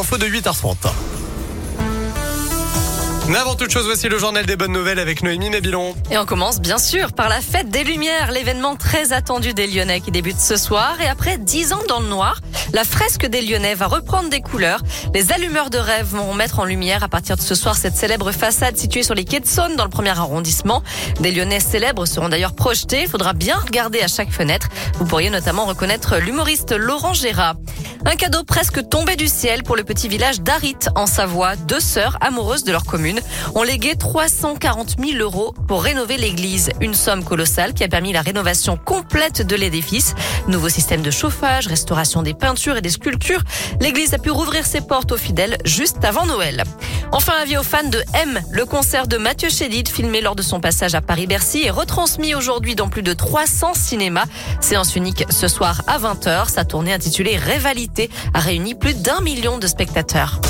info de 8h30. Mais avant toute chose, voici le journal des bonnes nouvelles avec Noémie Mébilon. Et on commence bien sûr par la fête des Lumières, l'événement très attendu des Lyonnais qui débute ce soir. Et après 10 ans dans le noir, la fresque des Lyonnais va reprendre des couleurs. Les allumeurs de rêve vont mettre en lumière à partir de ce soir cette célèbre façade située sur les quais de Saône dans le premier arrondissement. Des Lyonnais célèbres seront d'ailleurs projetés. Il faudra bien regarder à chaque fenêtre. Vous pourriez notamment reconnaître l'humoriste Laurent Gérard. Un cadeau presque tombé du ciel pour le petit village d'Arit en Savoie. Deux sœurs amoureuses de leur commune ont légué 340 000 euros pour rénover l'église. Une somme colossale qui a permis la rénovation complète de l'édifice. Nouveau système de chauffage, restauration des peintures et des sculptures. L'église a pu rouvrir ses portes aux fidèles juste avant Noël. Enfin, avis aux fans de M, le concert de Mathieu Chédid, filmé lors de son passage à Paris-Bercy, est retransmis aujourd'hui dans plus de 300 cinémas. Séance unique ce soir à 20h. Sa tournée intitulée Révalité a réuni plus d'un million de spectateurs.